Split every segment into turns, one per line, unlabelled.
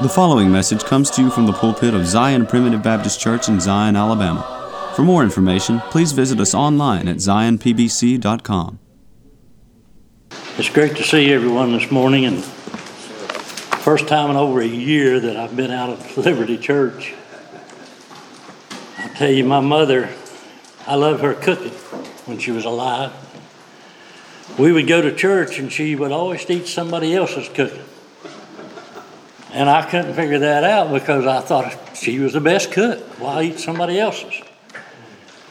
The following message comes to you from the pulpit of Zion Primitive Baptist Church in Zion, Alabama. For more information, please visit us online at zionpbc.com.
It's great to see everyone this morning, and first time in over a year that I've been out of Liberty Church. I tell you, my mother, I love her cooking when she was alive. We would go to church, and she would always eat somebody else's cooking. And I couldn't figure that out because I thought she was the best cook. Why eat somebody else's?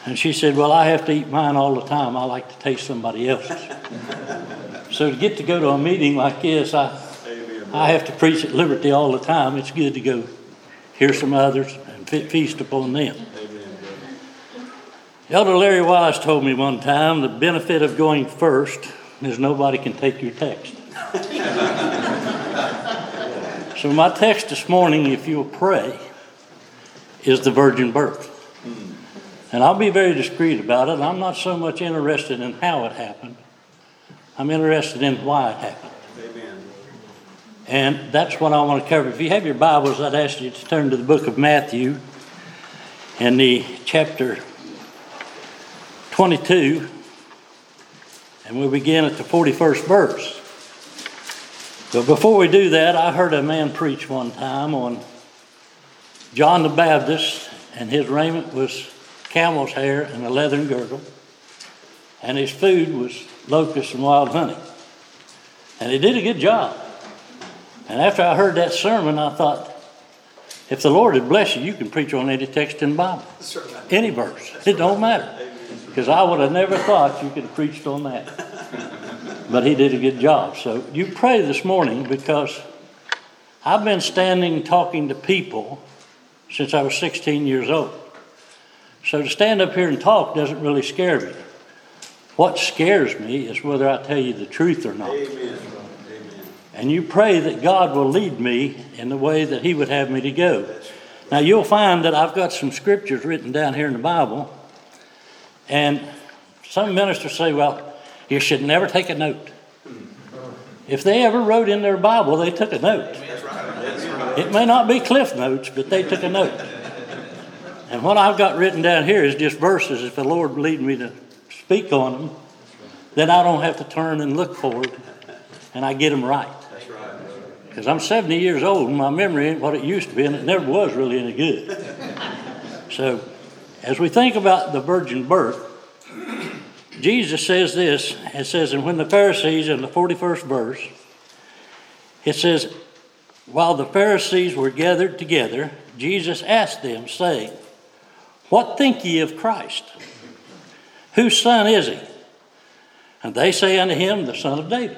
And she said, Well, I have to eat mine all the time. I like to taste somebody else's. so to get to go to a meeting like this, I, I have to preach at Liberty all the time. It's good to go hear some others and feast upon them. Elder Larry Wise told me one time the benefit of going first is nobody can take your text. So, my text this morning, if you'll pray, is the virgin birth. And I'll be very discreet about it. I'm not so much interested in how it happened, I'm interested in why it happened. Amen. And that's what I want to cover. If you have your Bibles, I'd ask you to turn to the book of Matthew and the chapter 22, and we'll begin at the 41st verse. But before we do that, I heard a man preach one time on John the Baptist, and his raiment was camel's hair and a leathern girdle, and his food was locusts and wild honey. And he did a good job. And after I heard that sermon, I thought, if the Lord had blessed you, you can preach on any text in the Bible, any verse. It don't matter. Because I would have never thought you could have preached on that but he did a good job. So you pray this morning because I've been standing talking to people since I was 16 years old. So to stand up here and talk doesn't really scare me. What scares me is whether I tell you the truth or not. Amen. And you pray that God will lead me in the way that He would have me to go. Now you'll find that I've got some scriptures written down here in the Bible, and some ministers say, well, you should never take a note. If they ever wrote in their Bible, they took a note. It may not be cliff notes, but they took a note. And what I've got written down here is just verses. If the Lord lead me to speak on them, then I don't have to turn and look for it, and I get them right. Because I'm 70 years old, and my memory ain't what it used to be, and it never was really any good. So, as we think about the virgin birth, Jesus says this, it says, and when the Pharisees, in the 41st verse, it says, while the Pharisees were gathered together, Jesus asked them, saying, What think ye of Christ? Whose son is he? And they say unto him, The son of David.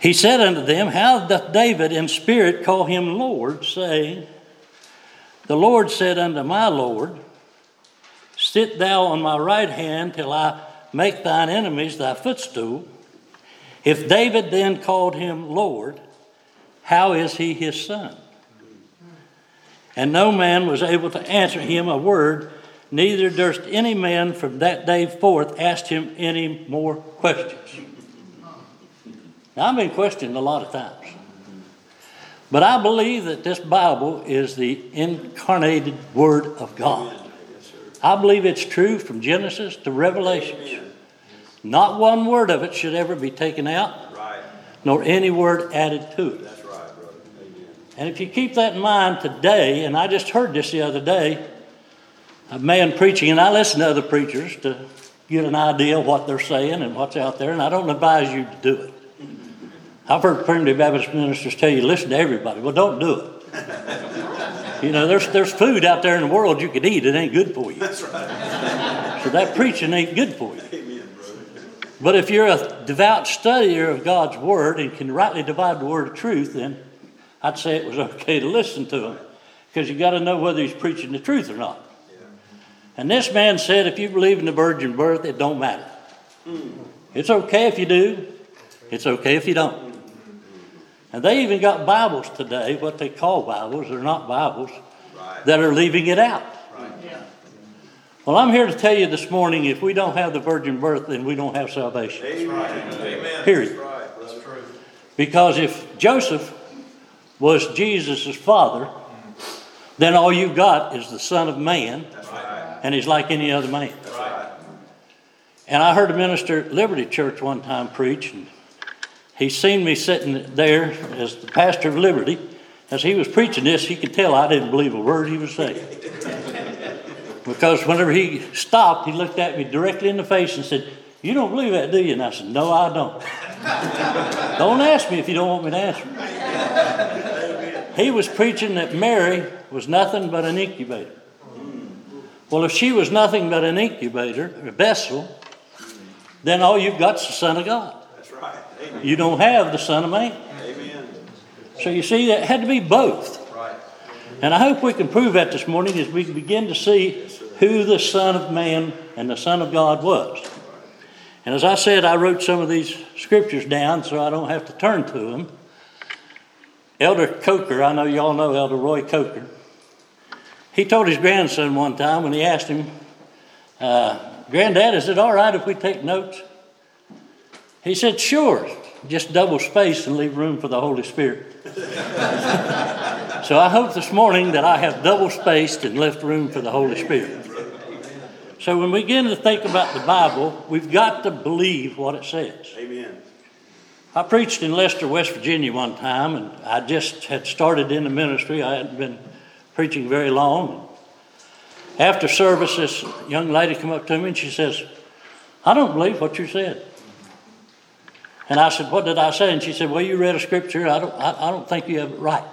He said unto them, How doth David in spirit call him Lord, saying, The Lord said unto my Lord, Sit thou on my right hand till I make thine enemies thy footstool. If David then called him Lord, how is he his son? And no man was able to answer him a word, neither durst any man from that day forth ask him any more questions. Now, I've been questioned a lot of times. But I believe that this Bible is the incarnated Word of God. I believe it's true from Genesis to Revelations. Not one word of it should ever be taken out, right. nor any word added to it. That's right, brother. And if you keep that in mind today, and I just heard this the other day, a man preaching, and I listen to other preachers to get an idea of what they're saying and what's out there, and I don't advise you to do it. I've heard primitive Baptist ministers tell you, listen to everybody. Well, don't do it. You know, there's, there's food out there in the world you could eat. It ain't good for you. That's right. so that preaching ain't good for you. Amen, but if you're a devout studier of God's Word and can rightly divide the Word of truth, then I'd say it was okay to listen to him because you got to know whether he's preaching the truth or not. Yeah. And this man said, if you believe in the virgin birth, it don't matter. Mm. It's okay if you do. It's okay if you don't. And they even got Bibles today, what they call Bibles, they're not Bibles, right. that are leaving it out. Right. Yeah. Well, I'm here to tell you this morning if we don't have the virgin birth, then we don't have salvation. Amen. Period. Because if Joseph was Jesus' father, then all you've got is the Son of Man,
right.
and he's like any other man.
Right.
And I heard a minister at Liberty Church one time preach, and he seen me sitting there as the pastor of Liberty. As he was preaching this, he could tell I didn't believe a word he was saying. because whenever he stopped, he looked at me directly in the face and said, You don't believe that, do you? And I said, No, I don't. don't ask me if you don't want me to answer. he was preaching that Mary was nothing but an incubator. Well, if she was nothing but an incubator, a vessel, then all you've got is the Son of God.
That's right. Amen.
You don't have the Son of Man.
Amen.
So you see, it had to be both.
Right.
And I hope we can prove that this morning as we begin to see who the Son of Man and the Son of God was. And as I said, I wrote some of these scriptures down so I don't have to turn to them. Elder Coker, I know y'all know Elder Roy Coker. He told his grandson one time when he asked him, uh, Granddad, is it all right if we take notes? He said, Sure, just double space and leave room for the Holy Spirit. so I hope this morning that I have double spaced and left room for the Holy Spirit. So when we begin to think about the Bible, we've got to believe what it says.
Amen.
I preached in Lester, West Virginia one time, and I just had started in the ministry. I hadn't been preaching very long. After service, this young lady come up to me and she says, I don't believe what you said. And I said, What did I say? And she said, Well, you read a scripture. I don't, I, I don't think you have it right.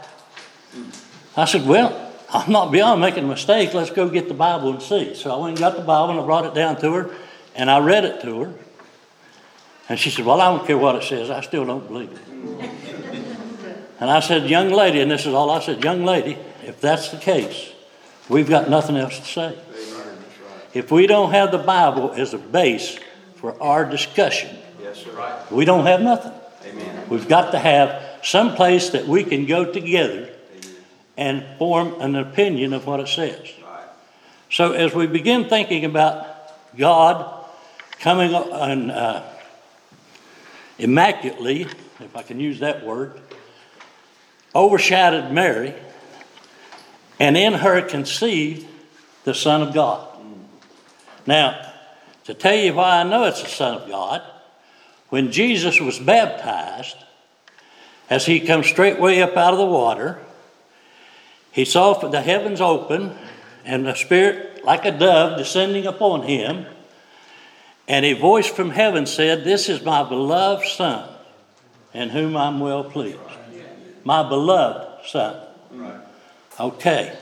I said, Well, I'm not beyond making a mistake. Let's go get the Bible and see. So I went and got the Bible and I brought it down to her and I read it to her. And she said, Well, I don't care what it says. I still don't believe it. and I said, Young lady, and this is all I said, Young lady, if that's the case, we've got nothing else to say. If we don't have the Bible as a base for our discussion,
Yes, sir. Right.
we don't have nothing.
Amen.
We've got to have some place that we can go together and form an opinion of what it says.
Right.
So as we begin thinking about God coming and uh, immaculately, if I can use that word, overshadowed Mary, and in her conceived the Son of God. Now, to tell you why I know it's the Son of God, when Jesus was baptized, as he comes straightway up out of the water, he saw the heavens open and the Spirit like a dove descending upon him. And a voice from heaven said, This is my beloved Son, in whom I'm well pleased. My beloved Son. Okay.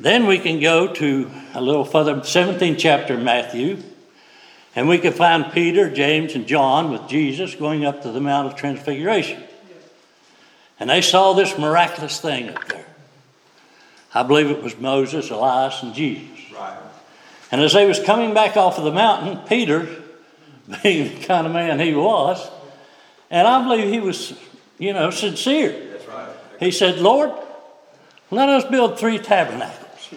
Then we can go to a little further, 17th chapter of Matthew, and we can find Peter, James, and John with Jesus going up to the Mount of Transfiguration. And they saw this miraculous thing up there. I believe it was Moses, Elias, and Jesus.
Right.
And as they was coming back off of the mountain, Peter, being the kind of man he was, and I believe he was, you know, sincere.
That's right.
He said, Lord, let us build three tabernacles.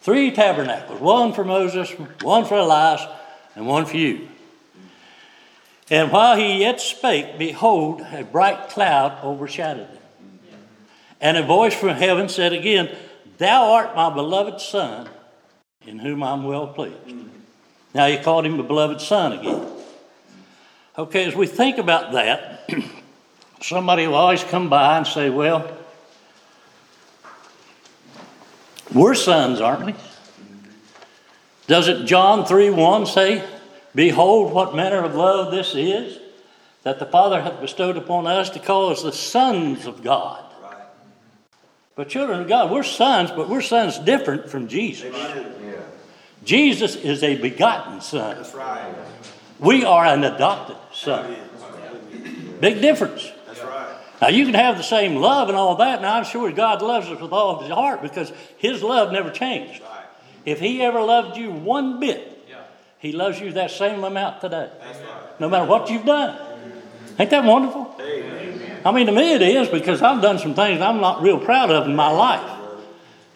Three tabernacles, one for Moses, one for Elias, and one for you. And while he yet spake, behold, a bright cloud overshadowed them. And a voice from heaven said again, Thou art my beloved Son, in whom I'm well pleased. Now he called him the beloved Son again. Okay, as we think about that, somebody will always come by and say, Well, we're sons, aren't we? Doesn't John 3 1 say, Behold, what manner of love this is, that the Father hath bestowed upon us to call us the sons of God?
Right.
But children of God, we're sons, but we're sons different from Jesus.
Amen.
Jesus is a begotten son.
That's right.
We are an adopted son. Big difference.
Right.
Now, you can have the same love and all that, and I'm sure God loves us with all of his heart because his love never changed.
Right.
If he ever loved you one bit, he loves you that same amount today,
right.
no matter what you've done. Ain't that wonderful?
Amen.
I mean, to me it is because I've done some things I'm not real proud of in my life.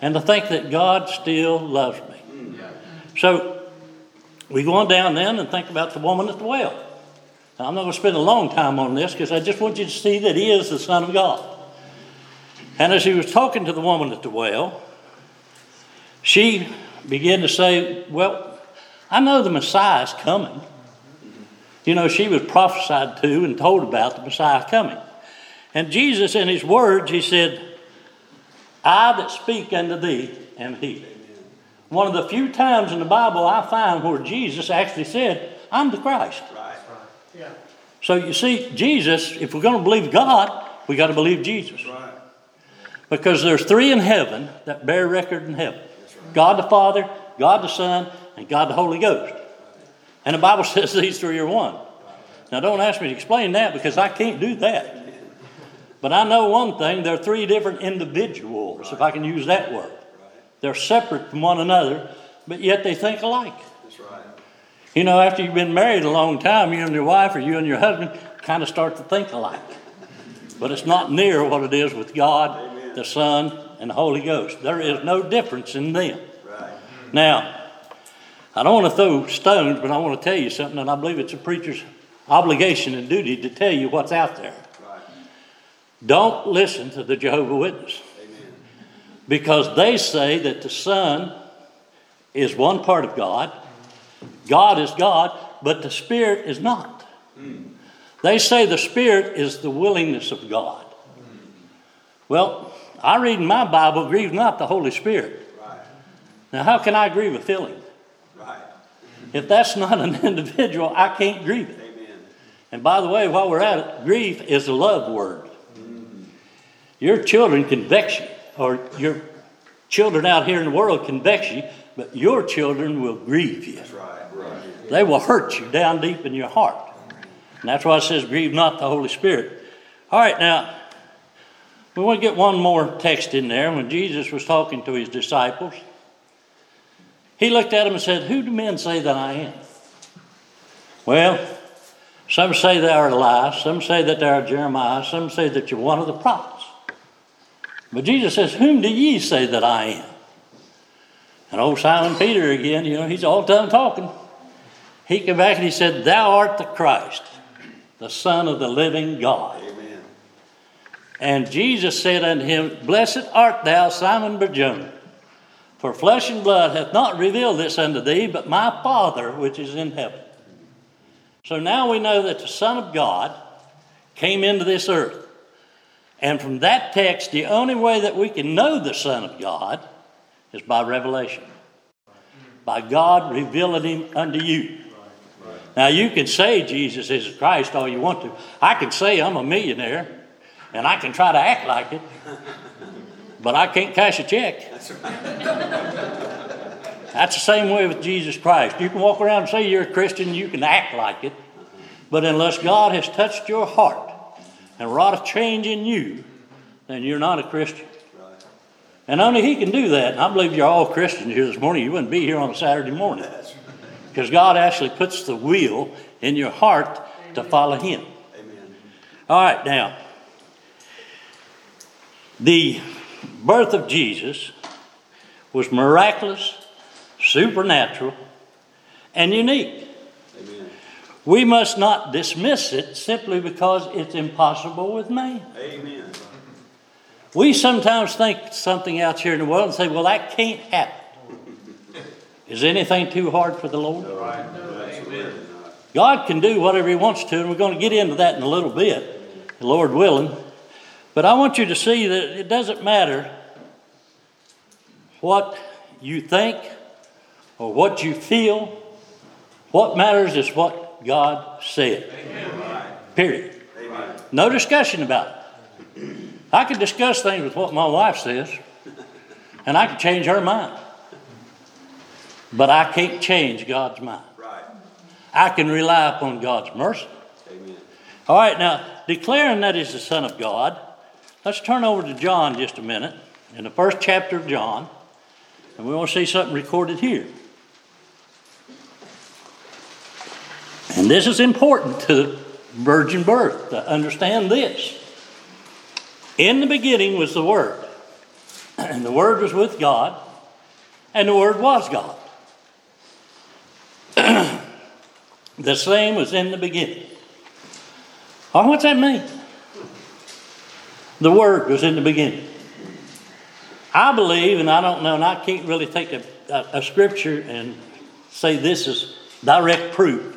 And to think that God still loves me. So we go on down then and think about the woman at the well. Now, I'm not going to spend a long time on this because I just want you to see that he is the Son of God. And as he was talking to the woman at the well, she began to say, Well, I know the Messiah is coming. You know, she was prophesied to and told about the Messiah coming. And Jesus, in his words, he said, I that speak unto thee am he. One of the few times in the Bible I find where Jesus actually said, I'm the Christ.
Right. Yeah.
So you see, Jesus, if we're going to believe God, we got to believe Jesus.
Right.
Because there's three in heaven that bear record in heaven God the Father, God the Son, and God the Holy Ghost. And the Bible says these three are one. Now, don't ask me to explain that because I can't do that. But I know one thing they're three different individuals, if I can use that word. They're separate from one another, but yet they think alike. You know, after you've been married a long time, you and your wife or you and your husband kind of start to think alike. But it's not near what it is with God, the Son, and the Holy Ghost. There is no difference in them. Now, I don't want to throw stones, but I want to tell you something, and I believe it's a preacher's obligation and duty to tell you what's out there.
Right.
Don't listen to the Jehovah Witness
Amen.
because they say that the Son is one part of God, God is God, but the Spirit is not. Hmm. They say the Spirit is the willingness of God. Hmm. Well, I read in my Bible, grieve not the Holy Spirit. Now, how can I grieve a feeling?
Right.
If that's not an individual, I can't grieve it.
Amen.
And by the way, while we're at it, grief is a love word. Mm. Your children can vex you, or your children out here in the world can vex you, but your children will grieve you.
That's right. Right.
They will hurt you down deep in your heart. And that's why it says, grieve not the Holy Spirit. All right, now, we want to get one more text in there. When Jesus was talking to his disciples, he looked at him and said, Who do men say that I am? Well, some say thou art Elias, some say that thou art Jeremiah, some say that you're one of the prophets. But Jesus says, Whom do ye say that I am? And old Simon Peter again, you know, he's all done talking. He came back and he said, Thou art the Christ, the Son of the living God.
Amen.
And Jesus said unto him, Blessed art thou, Simon Barjona, for flesh and blood hath not revealed this unto thee, but my Father which is in heaven. So now we know that the Son of God came into this earth. And from that text, the only way that we can know the Son of God is by revelation, by God revealing him unto you. Now, you can say Jesus is Christ all you want to. I can say I'm a millionaire, and I can try to act like it, but I can't cash a check.
That's right.
That's the same way with Jesus Christ. You can walk around and say you're a Christian, you can act like it, but unless God has touched your heart and wrought a change in you, then you're not a Christian.
Right.
And only He can do that. And I believe you're all Christians here this morning. You wouldn't be here on a Saturday morning because God actually puts the wheel in your heart to follow Him.
Amen.
All right, now, the birth of Jesus was miraculous, supernatural, and unique.
Amen.
We must not dismiss it simply because it's impossible with man.
Amen.
We sometimes think something out here in the world and say, well, that can't happen. Is anything too hard for the Lord?
Right. Absolutely not.
God can do whatever He wants to, and we're going to get into that in a little bit, the Lord willing. But I want you to see that it doesn't matter what you think or what you feel. What matters is what God said. Period.
Amen.
No discussion about it. I can discuss things with what my wife says, and I can change her mind. But I can't change God's mind.
Right.
I can rely upon God's mercy.
Amen.
All right, now, declaring that He's the Son of God, let's turn over to John just a minute, in the first chapter of John, and we want to see something recorded here. And this is important to virgin birth, to understand this. In the beginning was the Word, and the Word was with God, and the Word was God. the same was in the beginning. Oh, what's that mean? The Word was in the beginning. I believe, and I don't know, and I can't really take a, a, a scripture and say this is direct proof,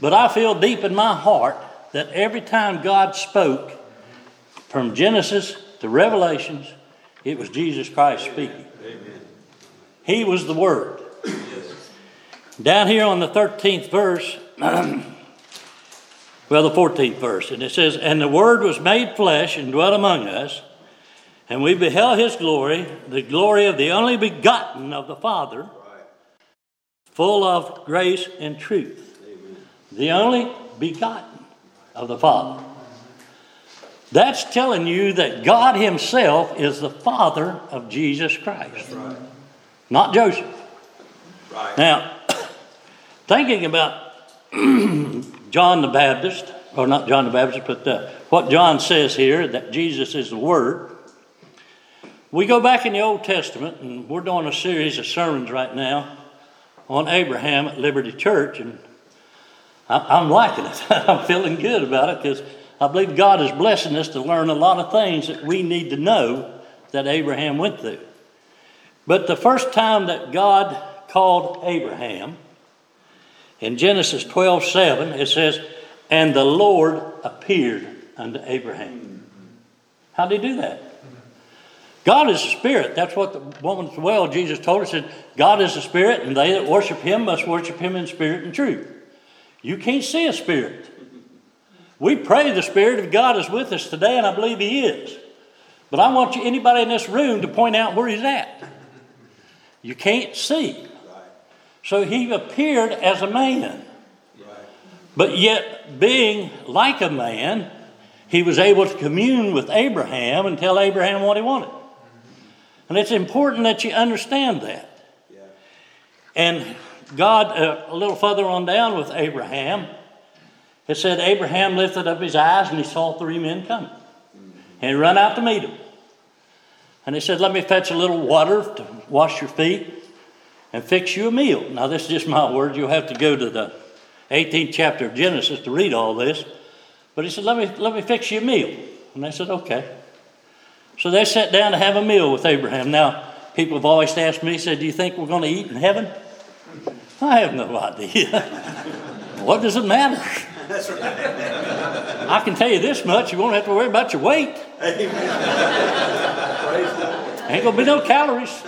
but I feel deep in my heart that every time God spoke, from Genesis to Revelations, it was Jesus Christ speaking. He was the Word. Down here on the 13th verse, well, the 14th verse, and it says, And the Word was made flesh and dwelt among us, and we beheld his glory, the glory of the only begotten of the Father, full of grace and truth. The only begotten of the Father. That's telling you that God Himself is the Father of Jesus Christ, not Joseph.
Right.
Now, thinking about John the Baptist, or not John the Baptist, but uh, what John says here that Jesus is the Word. We go back in the Old Testament, and we're doing a series of sermons right now on Abraham at Liberty Church, and I'm liking it. I'm feeling good about it because I believe God is blessing us to learn a lot of things that we need to know that Abraham went through. But the first time that God called Abraham, in Genesis 12 7, it says, And the Lord appeared unto Abraham. How did he do that? God is a spirit. That's what the woman at the well, Jesus told us, said, God is a spirit, and they that worship him must worship him in spirit and truth. You can't see a spirit. We pray the Spirit of God is with us today, and I believe He is. But I want you, anybody in this room to point out where He's at. You can't see. So He appeared as a man. But yet, being like a man, He was able to commune with Abraham and tell Abraham what He wanted. And it's important that you understand that. And God, uh, a little further on down with Abraham, it said Abraham lifted up his eyes and he saw three men coming. And he ran out to meet them. And he said, Let me fetch a little water to wash your feet and fix you a meal. Now, this is just my word. You'll have to go to the 18th chapter of Genesis to read all this. But he said, Let me, let me fix you a meal. And they said, Okay. So they sat down to have a meal with Abraham. Now, people have always asked me, said, Do you think we're going to eat in heaven? I have no idea. what does it matter? I can tell you this much: you won't have to worry about your weight. Ain't gonna be no calories.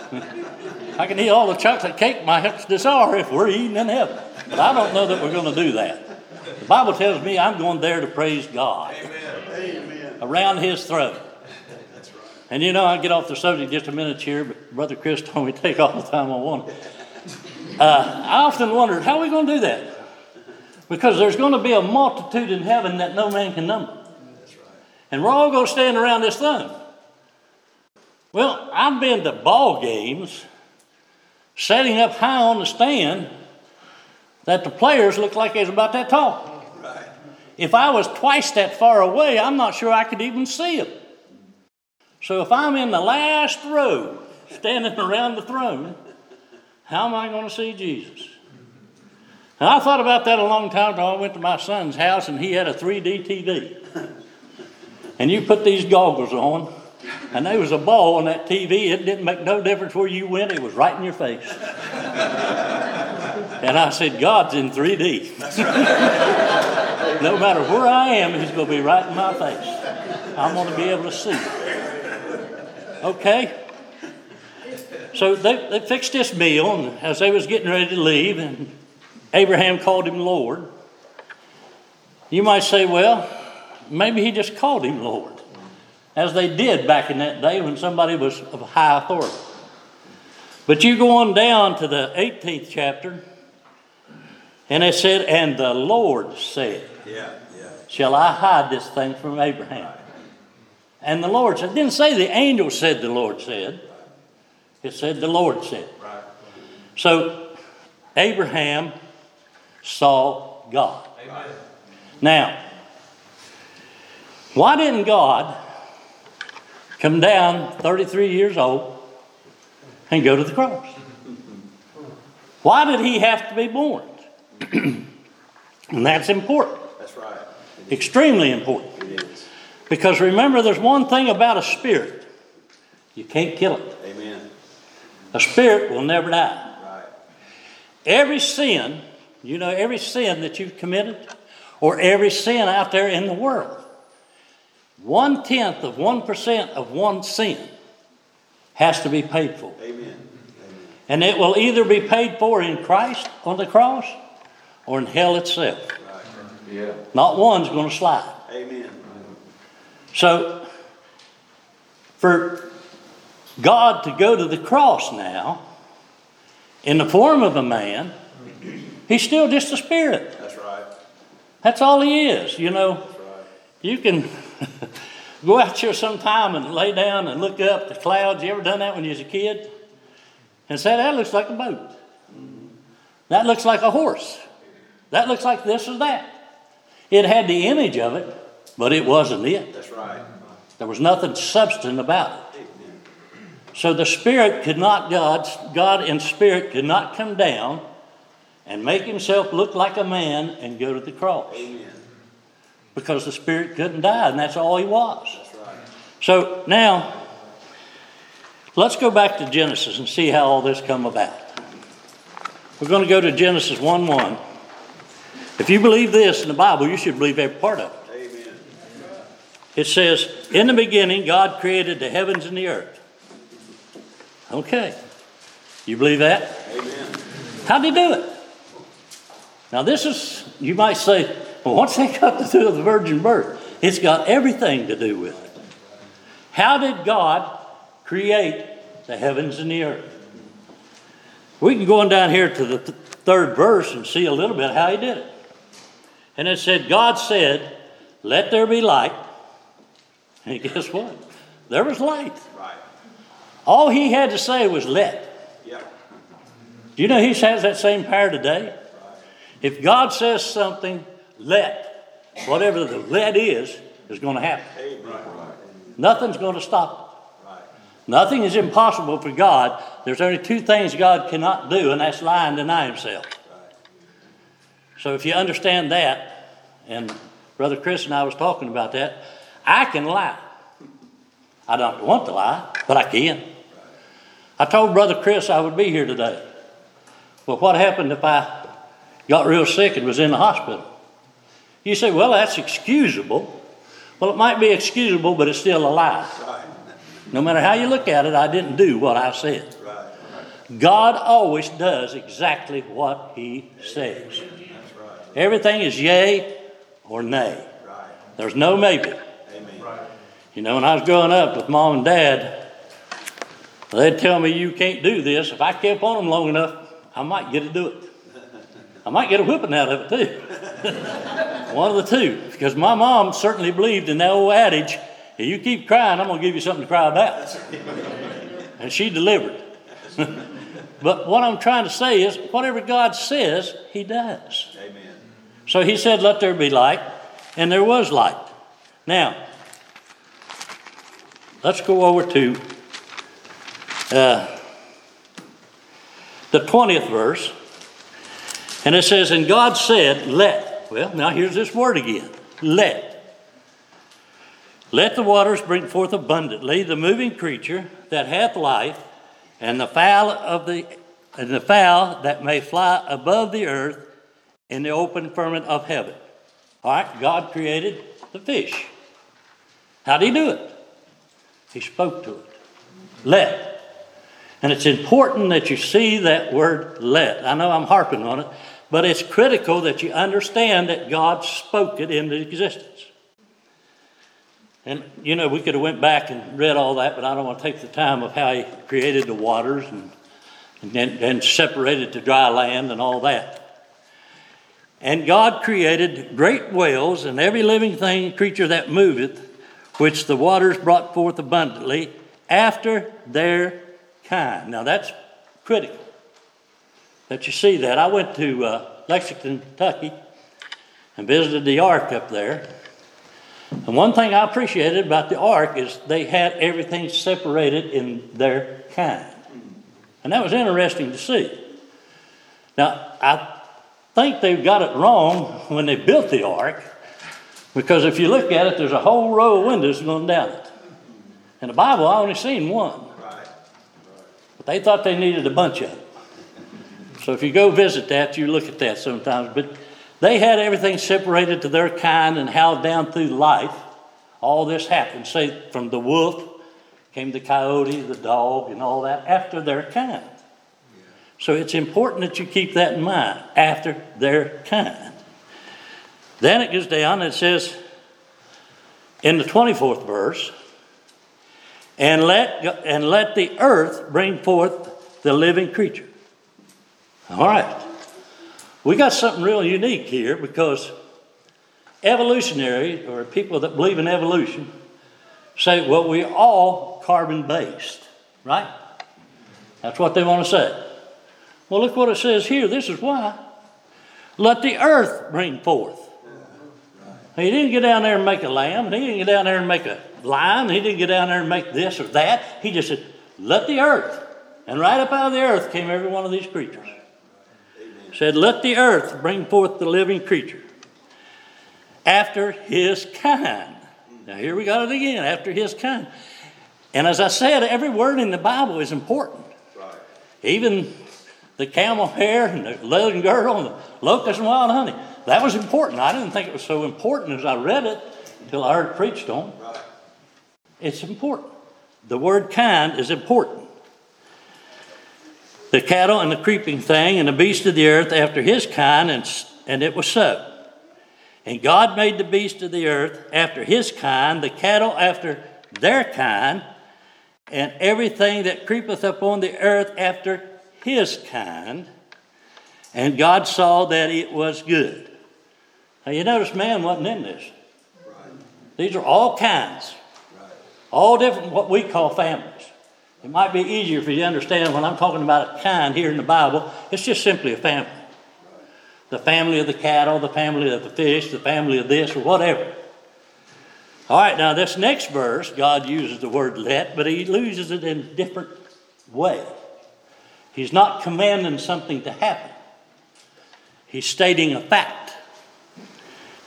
I can eat all the chocolate cake my hips desire if we're eating in heaven. But I don't know that we're going to do that. The Bible tells me I'm going there to praise God Amen. around His throne. And you know, I get off the subject just a minute here, but Brother Chris told me to take all the time I want. Uh, I often wondered, how are we going to do that? Because there's going to be a multitude in heaven that no man can number. And we're all going to stand around this thing. Well, I've been to ball games, setting up high on the stand, that the players look like they was about that tall. If I was twice that far away, I'm not sure I could even see them. So if I'm in the last row, standing around the throne, how am I going to see Jesus? And I thought about that a long time ago. I went to my son's house and he had a 3D TV. And you put these goggles on, and there was a ball on that TV. It didn't make no difference where you went, it was right in your face. And I said, God's in 3D. no matter where I am, He's going to be right in my face. I'm going to be able to see. Okay? So they, they fixed this meal, and as they was getting ready to leave, and Abraham called him Lord. You might say, well, maybe he just called him Lord, as they did back in that day when somebody was of high authority. But you go on down to the 18th chapter, and it said, And the Lord said,
Yeah, yeah.
Shall I hide this thing from Abraham? And the Lord said, it didn't say the angel said the Lord said. It said the Lord said.
Right.
So Abraham saw God. Now, why didn't God come down 33 years old and go to the cross? Why did he have to be born? and that's important,
That's right.
extremely important.
It is.
Because remember, there's one thing about a spirit You can't kill it.
Amen.
A spirit will never die.
Right.
Every sin, you know, every sin that you've committed, or every sin out there in the world, one tenth of 1% of one sin has to be paid for.
Amen.
And it will either be paid for in Christ on the cross or in hell itself.
Right.
Yeah.
Not one's going to slide.
Amen.
So, for God to go to the cross now, in the form of a man, he's still just a spirit.
That's right.
That's all he is. You know,
That's right.
you can go out here sometime and lay down and look up the clouds. You ever done that when you was a kid? And say, that looks like a boat. That looks like a horse. That looks like this or that. It had the image of it, but it wasn't it.
That's right.
There was nothing substantive about it. So the Spirit could not, God, God in Spirit could not come down and make himself look like a man and go to the cross.
Amen.
Because the Spirit couldn't die, and that's all he was.
That's right.
So now, let's go back to Genesis and see how all this come about. We're going to go to Genesis 1 1. If you believe this in the Bible, you should believe every part of it. It says, In the beginning, God created the heavens and the earth. Okay. You believe that?
Amen.
How'd he do it? Now, this is, you might say, well, what's that got to do with the virgin birth? It's got everything to do with it. How did God create the heavens and the earth? We can go on down here to the th- third verse and see a little bit how he did it. And it said, God said, Let there be light. And guess what? There was light.
Right.
All he had to say was let.
Yep.
Do you know he has that same power today? If God says something, let, whatever the let is, is going to happen.
Amen.
Nothing's going to stop
Right.
it. Nothing is impossible for God. There's only two things God cannot do, and that's lie and deny himself. So if you understand that, and Brother Chris and I was talking about that, I can lie. I don't want to lie, but I can. I told Brother Chris I would be here today. Well, what happened if I got real sick and was in the hospital? You say, well, that's excusable. Well, it might be excusable, but it's still a lie.
Right.
No matter how you look at it, I didn't do what I said.
Right.
God always does exactly what He says.
Right.
Everything is yea or nay.
Right.
There's no maybe. You know, when I was growing up with mom and dad, they'd tell me you can't do this. If I kept on them long enough, I might get to do it. I might get a whipping out of it too. One of the two. Because my mom certainly believed in that old adage, if you keep crying, I'm going to give you something to cry about. And she delivered. but what I'm trying to say is, whatever God says, He does.
Amen.
So He said, Let there be light, and there was light. Now, let's go over to uh, the 20th verse. And it says, And God said, Let. Well, now here's this word again let. Let the waters bring forth abundantly the moving creature that hath life, and the fowl of the and the fowl that may fly above the earth in the open firmament of heaven. All right, God created the fish. How did He do it? He spoke to it. Let. And it's important that you see that word let. I know I'm harping on it, but it's critical that you understand that God spoke it into existence. And you know, we could have went back and read all that, but I don't want to take the time of how he created the waters and and, and separated the dry land and all that. And God created great whales and every living thing, creature that moveth, which the waters brought forth abundantly after their kind. Now that's critical that you see that. I went to uh, Lexington, Kentucky, and visited the Ark up there. And one thing I appreciated about the Ark is they had everything separated in their kind. And that was interesting to see. Now, I think they've got it wrong when they built the Ark, because if you look at it, there's a whole row of windows going down it. In the Bible, I only seen one. But they thought they needed a bunch of them. So if you go visit that, you look at that sometimes. But they had everything separated to their kind and how down through life all this happened. Say from the wolf came the coyote, the dog, and all that after their kind. So it's important that you keep that in mind after their kind. Then it goes down and it says in the 24th verse, and let, and let the earth bring forth the living creature. All right. We got something real unique here because evolutionary, or people that believe in evolution, say, well, we're all carbon based, right? That's what they want to say. Well, look what it says here. This is why. Let the earth bring forth. He didn't get down there and make a lamb. He didn't get down there and make a lion. He didn't get down there and make this or that. He just said, let the earth. And right up out of the earth came every one of these creatures. Said, let the earth bring forth the living creature after his kind. Now, here we got it again after his kind. And as I said, every word in the Bible is important.
Right.
Even the camel hair and the leathern girdle and the locust and wild honey. That was important. I didn't think it was so important as I read it until I heard it preached on. It's important. The word kind is important. The cattle and the creeping thing and the beast of the earth after his kind, and, and it was so. And God made the beast of the earth after his kind, the cattle after their kind, and everything that creepeth upon the earth after his kind. And God saw that it was good. Now you notice man wasn't in this.
Right.
These are all kinds,
Right.
all different, what we call families. It might be easier for you to understand when I'm talking about a kind here in the Bible, it's just simply a family. The family of the cattle, the family of the fish, the family of this, or whatever. All right, now this next verse, God uses the word let, but he uses it in a different way. He's not commanding something to happen, he's stating a fact.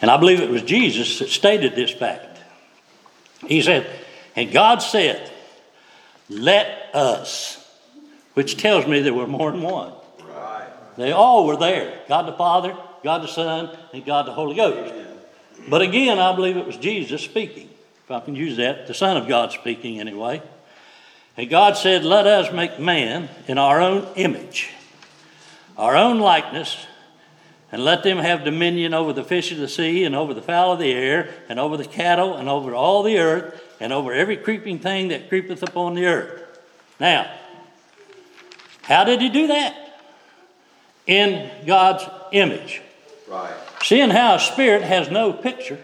And I believe it was Jesus that stated this fact. He said, And God said, Let us, which tells me there were more than one.
Right.
They all were there God the Father, God the Son, and God the Holy Ghost. But again, I believe it was Jesus speaking, if I can use that, the Son of God speaking anyway. And God said, Let us make man in our own image, our own likeness, and let them have dominion over the fish of the sea, and over the fowl of the air, and over the cattle, and over all the earth, and over every creeping thing that creepeth upon the earth. Now, how did he do that? In God's image.
Right.
Seeing how a spirit has no picture,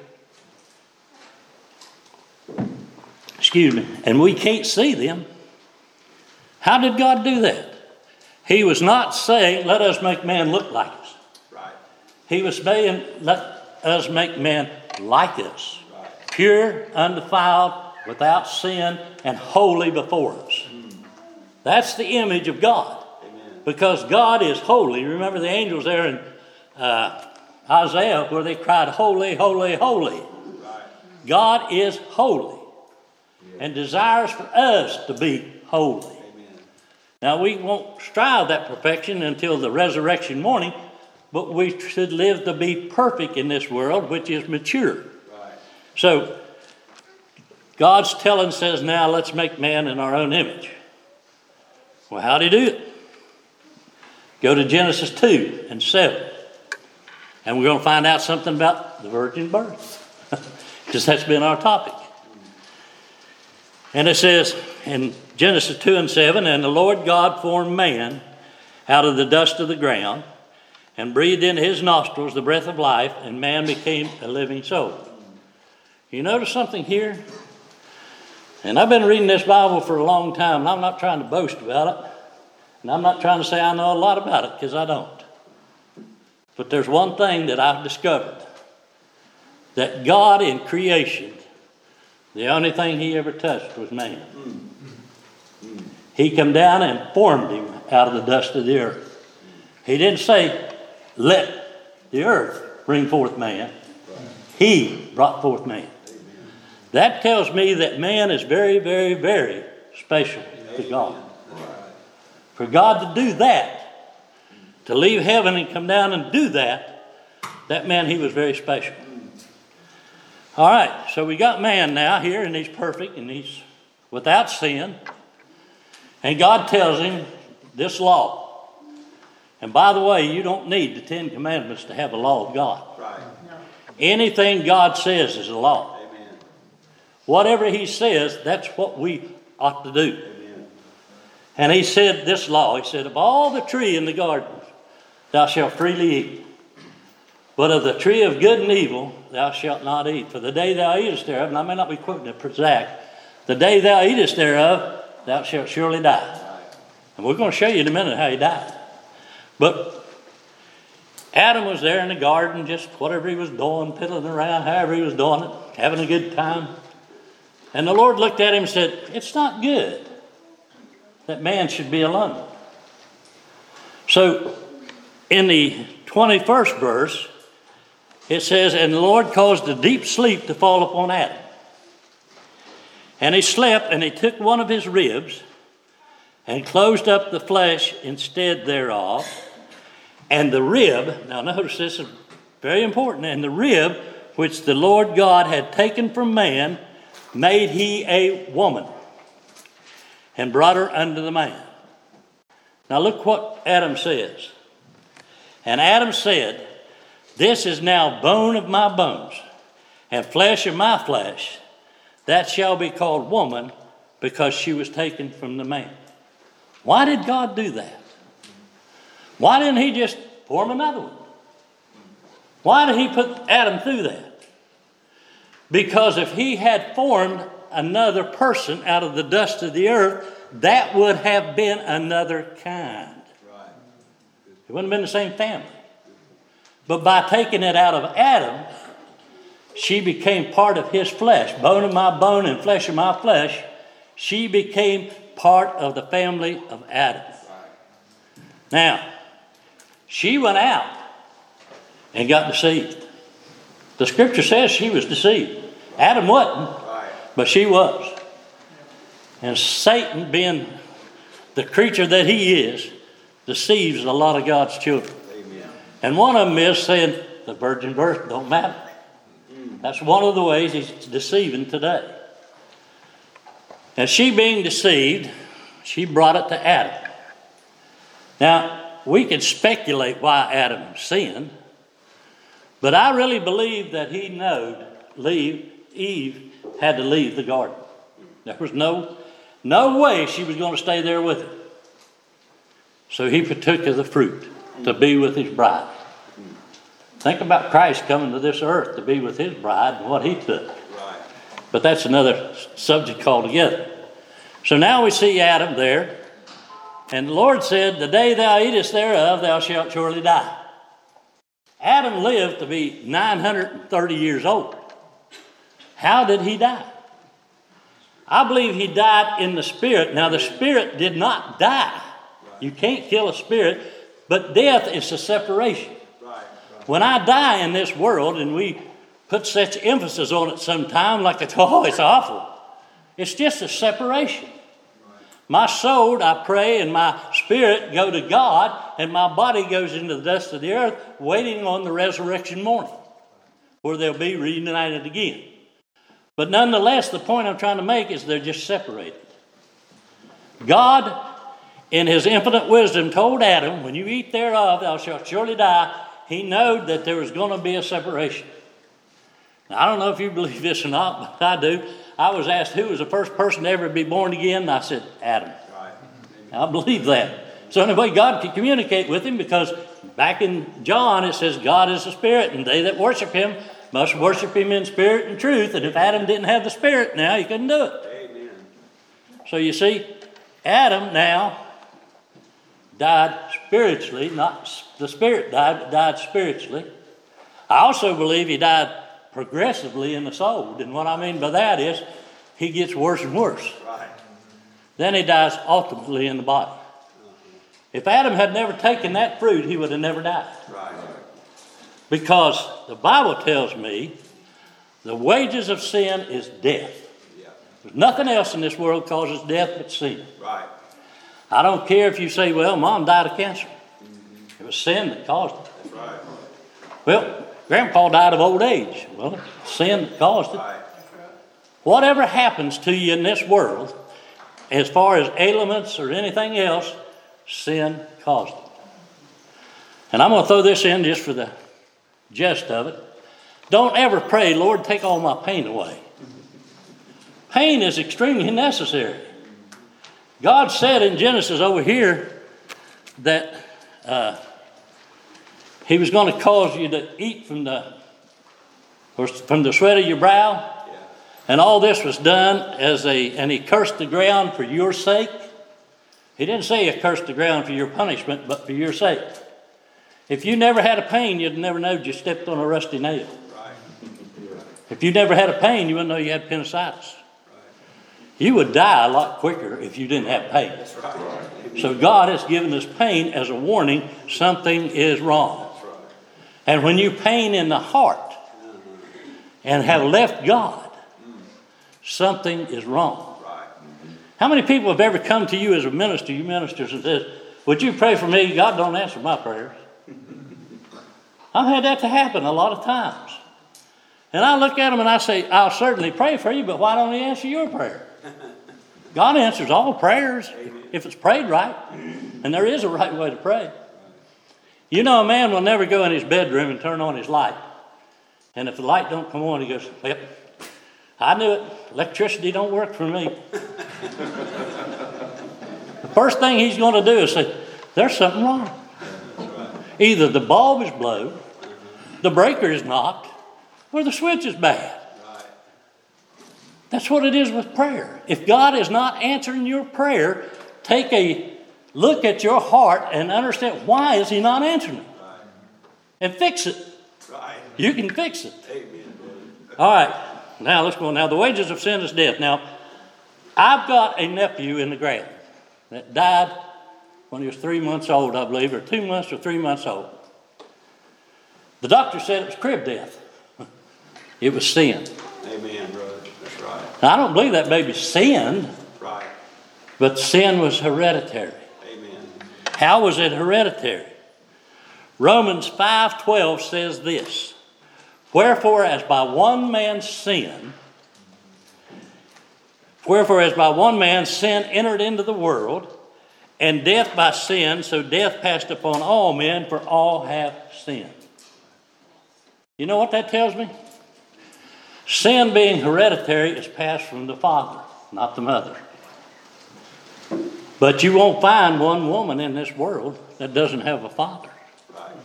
excuse me, and we can't see them, how did God do that? He was not saying, let us make man look like us. He was saying, let us make men like us, pure, undefiled, without sin, and holy before us. That's the image of God. Because God is holy. Remember the angels there in uh, Isaiah where they cried, Holy, holy, holy. God is holy and desires for us to be holy. Now, we won't strive that perfection until the resurrection morning, but we should live to be perfect in this world, which is mature.
Right.
So, God's telling says, now let's make man in our own image. Well, how do you do it? Go to Genesis 2 and 7. And we're going to find out something about the virgin birth, because that's been our topic. And it says in Genesis 2 and 7 And the Lord God formed man out of the dust of the ground and breathed into his nostrils the breath of life, and man became a living soul. You notice something here? And I've been reading this Bible for a long time, and I'm not trying to boast about it. And I'm not trying to say I know a lot about it, because I don't. But there's one thing that I've discovered that God in creation, the only thing He ever touched was man. He come down and formed him out of the dust of the earth. He didn't say, let the earth bring forth man. He brought forth man. That tells me that man is very, very, very special to God. For God to do that, to leave heaven and come down and do that, that man, he was very special. All right, so we got man now here, and he's perfect, and he's without sin. And God tells him this law. And by the way, you don't need the Ten Commandments to have a law of God.
Right.
Anything God says is a law.
Amen.
Whatever He says, that's what we ought to do.
Amen.
And He said this law He said, Of all the tree in the garden, thou shalt freely eat. But of the tree of good and evil, thou shalt not eat. For the day thou eatest thereof, and I may not be quoting it exact, the day thou eatest thereof, thou shalt surely die. And we're going to show you in a minute how he died. But Adam was there in the garden, just whatever he was doing, piddling around, however he was doing it, having a good time. And the Lord looked at him and said, It's not good that man should be alone. So, in the 21st verse, it says, And the Lord caused a deep sleep to fall upon Adam. And he slept, and he took one of his ribs and closed up the flesh instead thereof. And the rib, now notice this is very important, and the rib which the Lord God had taken from man made he a woman and brought her unto the man. Now look what Adam says. And Adam said, This is now bone of my bones and flesh of my flesh. That shall be called woman because she was taken from the man. Why did God do that? Why didn't He just form another one? Why did He put Adam through that? Because if He had formed another person out of the dust of the earth, that would have been another kind. It wouldn't have been the same family. But by taking it out of Adam, she became part of his flesh, bone of my bone and flesh of my flesh. She became part of the family of Adam. Now, she went out and got deceived. The scripture says she was deceived. Adam wasn't, but she was. And Satan, being the creature that he is, deceives a lot of God's children.
Amen.
And one of them is saying the virgin birth don't matter. Mm. That's one of the ways he's deceiving today. And she being deceived, she brought it to Adam. Now, we can speculate why Adam sinned, but I really believe that he knowed leave, Eve had to leave the garden. There was no, no way she was going to stay there with him. So he partook of the fruit to be with his bride. Think about Christ coming to this earth to be with his bride and what he took.
Right.
But that's another subject altogether. So now we see Adam there, and the Lord said, The day thou eatest thereof, thou shalt surely die. Adam lived to be 930 years old. How did he die? I believe he died in the spirit. Now, the spirit did not die. You can't kill a spirit, but death is a separation. When I die in this world, and we put such emphasis on it sometimes, like it's, oh, it's awful. It's just a separation. My soul, I pray, and my spirit go to God, and my body goes into the dust of the earth, waiting on the resurrection morning, where they'll be reunited again. But nonetheless, the point I'm trying to make is they're just separated. God, in his infinite wisdom, told Adam, When you eat thereof, thou shalt surely die. He knowed that there was going to be a separation. Now, I don't know if you believe this or not, but I do. I was asked who was the first person to ever be born again, and I said, Adam.
Right.
I believe that. So, anyway, God could communicate with him because back in John it says, God is the Spirit, and they that worship him must worship him in spirit and truth. And if Adam didn't have the Spirit now, he couldn't do it.
Amen.
So, you see, Adam now died spiritually, not the Spirit died, but died spiritually. I also believe he died progressively in the soul. And what I mean by that is he gets worse and worse.
Right.
Then he dies ultimately in the body. If Adam had never taken that fruit, he would have never died.
Right.
Because the Bible tells me The wages of sin is death.
Yeah.
There's nothing else in this world causes death but sin.
Right.
I don't care if you say, well, mom died of cancer. Mm-hmm. It was sin that caused it. Well, grandpa died of old age. Well, sin caused it. Whatever happens to you in this world, as far as ailments or anything else, sin caused it. And I'm going to throw this in just for the gist of it. Don't ever pray, Lord, take all my pain away. Pain is extremely necessary. God said in Genesis over here that uh, He was going to cause you to eat from the from the sweat of your brow,
Yeah.
and all this was done as a, and he cursed the ground for your sake. He didn't say he cursed the ground for your punishment, but for your sake. If you never had a pain, you'd never know you stepped on a rusty nail.
Right.
If you never had a pain, you wouldn't know you had appendicitis. You would die a lot quicker if you didn't have pain.
Right.
So God has given us pain as a warning something is wrong. And when you pain in the heart and have left God, something is wrong. How many people have ever come to you as a minister, you ministers, and says, Would you pray for me? God don't answer my prayers. I've had that to happen a lot of times. And I look at them and I say, I'll certainly pray for you, but why don't He answer your prayer? God answers all prayers if it's prayed right. And there is a right way to pray. You know, a man will never go in his bedroom and turn on his light. And if the light don't come on, he goes, Yep, I knew it. Electricity don't work for me. the first thing he's going to do is say, There's something wrong. Either the bulb is blown, the breaker is knocked, or the switch is bad. That's what it is with prayer. If God is not answering your prayer, take a look at your heart and understand why is he not answering it?
Right.
And fix it.
Right.
You can fix it.
Amen.
All right. Now let's go. Now the wages of sin is death. Now, I've got a nephew in the ground that died when he was three months old, I believe, or two months or three months old. The doctor said it was crib death. It was sin.
Amen, brother. That's right.
Now, I don't believe that baby sinned,
Right.
but sin was hereditary. How was it hereditary? Romans 5:12 says this. Wherefore as by one man's sin wherefore as by one man sin entered into the world and death by sin so death passed upon all men for all have sinned. You know what that tells me? Sin being hereditary is passed from the father, not the mother. But you won't find one woman in this world that doesn't have a father.
Right.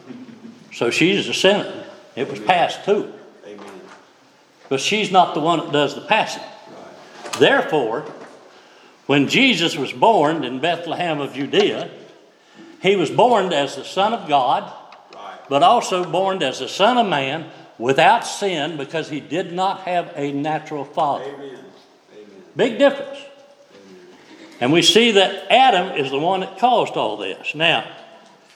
So she's a sinner. It was passed to her.
Amen.
But she's not the one that does the passing.
Right.
Therefore, when Jesus was born in Bethlehem of Judea, he was born as the Son of God,
Right.
but also born as the Son of Man without sin because he did not have a natural father.
Amen. Amen.
Big difference. And we see that Adam is the one that caused all this. Now,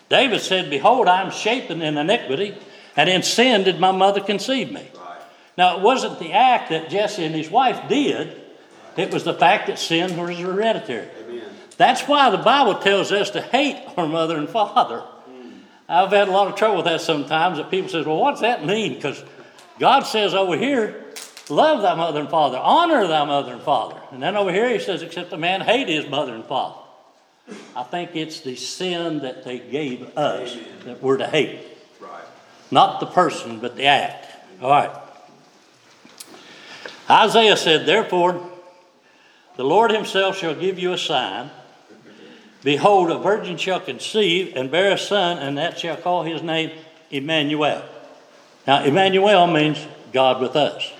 David said, Behold, I am shapen in iniquity, and in sin did my mother conceive me.
Right.
Now, it wasn't the act that Jesse and his wife did, it was the fact that sin was hereditary.
Amen.
That's why the Bible tells us to hate our mother and father. I've had a lot of trouble with that sometimes that people says, well, what's that mean? Because God says over here, love thy mother and father, honor thy mother and father. And then over here he says, except a man hate his mother and father. I think it's the sin that they gave us that we're to hate.
Right.
Not the person, but the act. All right. Isaiah said, Therefore, the Lord himself shall give you a sign. Behold, a virgin shall conceive and bear a son, and that shall call his name Emmanuel. Now, Emmanuel means God with us.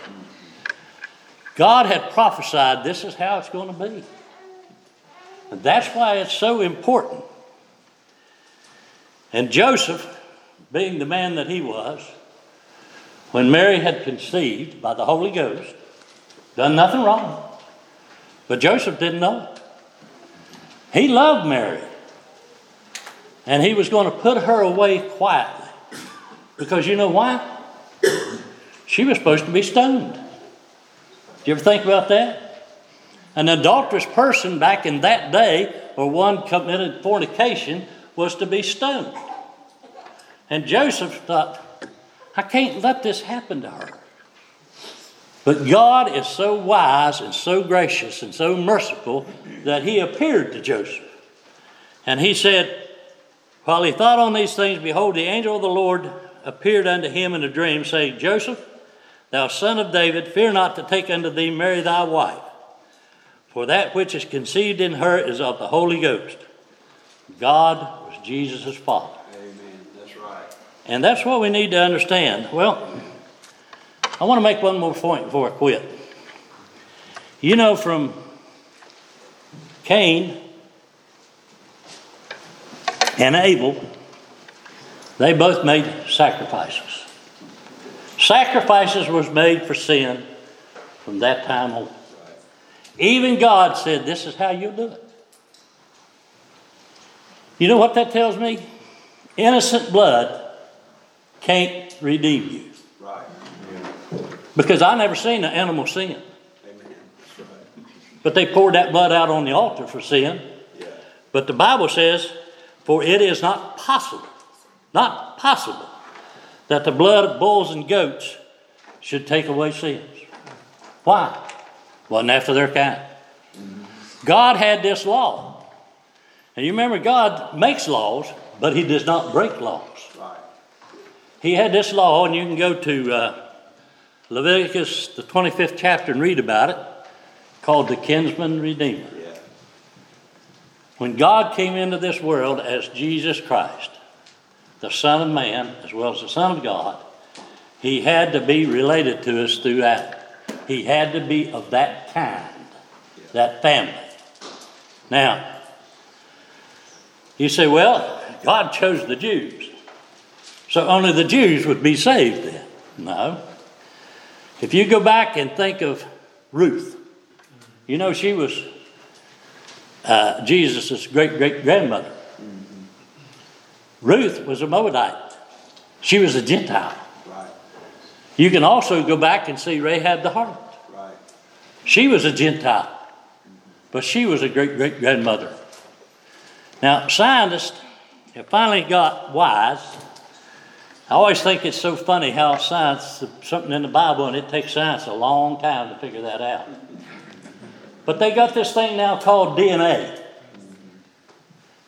God had prophesied this is how it's going to be. And that's why it's so important. And Joseph, being the man that he was, when Mary had conceived by the Holy Ghost, done nothing wrong. But Joseph didn't know it. He loved Mary. And he was going to put her away quietly. Because you know why? she was supposed to be stoned. Do you ever think about that? An adulterous person back in that day, or one committed fornication, was to be stoned. And Joseph thought, I can't let this happen to her. But God is so wise and so gracious and so merciful that he appeared to Joseph. And he said, While he thought on these things, behold, the angel of the Lord appeared unto him in a dream, saying, Joseph, thou son of David, fear not to take unto thee Mary thy wife, for that which is conceived in her is of the Holy Ghost. God was Jesus' father.
Amen. That's right.
And that's what we need to understand. Well, I want to make one more point before I quit. You know, from Cain and Abel, they both made sacrifices. Sacrifices was made for sin from that time on. Even God said, This is how you'll do it. You know what that tells me? Innocent blood can't redeem you.
Right.
Because I never seen an animal sin. But they poured that blood out on the altar for sin.
Yeah.
But the Bible says, For it is not possible, not possible, that the blood of bulls and goats should take away sins. Why? Wasn't after their kind. God had this law. And you remember, God makes laws, but He does not break laws. He had this law, and you can go to uh, Leviticus, the 25th chapter, and read about it, called the kinsman redeemer. When God came into this world as Jesus Christ, the Son of Man as well as the Son of God, he had to be related to us through Adam. He had to be of that kind, that family. Now, you say, well, God chose the Jews. So only the Jews would be saved then. No. If you go back and think of Ruth, you know she was uh, Jesus' great great grandmother. Ruth was a Moabite. She was a Gentile.
Right.
You can also go back and see Rahab the harlot.
Right.
She was a Gentile, but she was a great great grandmother. Now, scientists have finally got wise. I always think it's so funny how science, something in the Bible, and it takes science a long time to figure that out. But they got this thing now called DNA.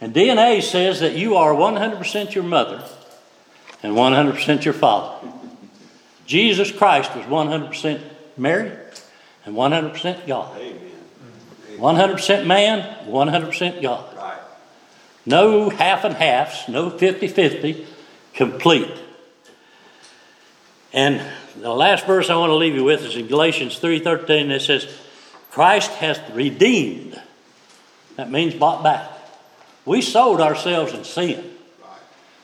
And DNA says that you are 100% your mother and 100% your father. Jesus Christ was 100% Mary and 100% God.
Amen.
100% man, 100% God.
Right.
No half and halves, no 50 50, complete. And the last verse I want to leave you with is in Galatians 3:13 it says Christ has redeemed. That means bought back. We sold ourselves in sin.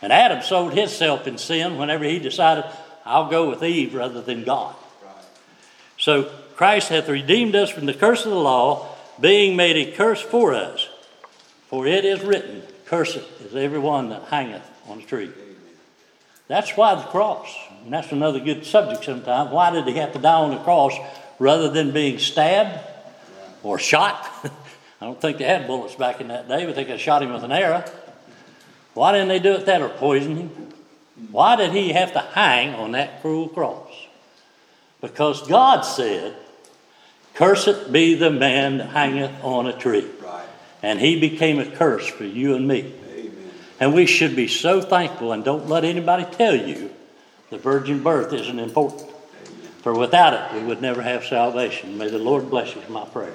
And Adam sold himself in sin whenever he decided, I'll go with Eve rather than God. So Christ hath redeemed us from the curse of the law, being made a curse for us. For it is written, Cursed is every one that hangeth on a tree. That's why the cross. And that's another good subject sometimes. Why did he have to die on the cross rather than being stabbed or shot? I don't think they had bullets back in that day, but they could have shot him with an arrow. Why didn't they do it that or poison him? Why did he have to hang on that cruel cross? Because God said, Cursed be the man that hangeth on a tree.
Right.
And he became a curse for you and me.
Amen.
And we should be so thankful and don't let anybody tell you the virgin birth isn't important. For without it, we would never have salvation. May the Lord bless you, my prayer.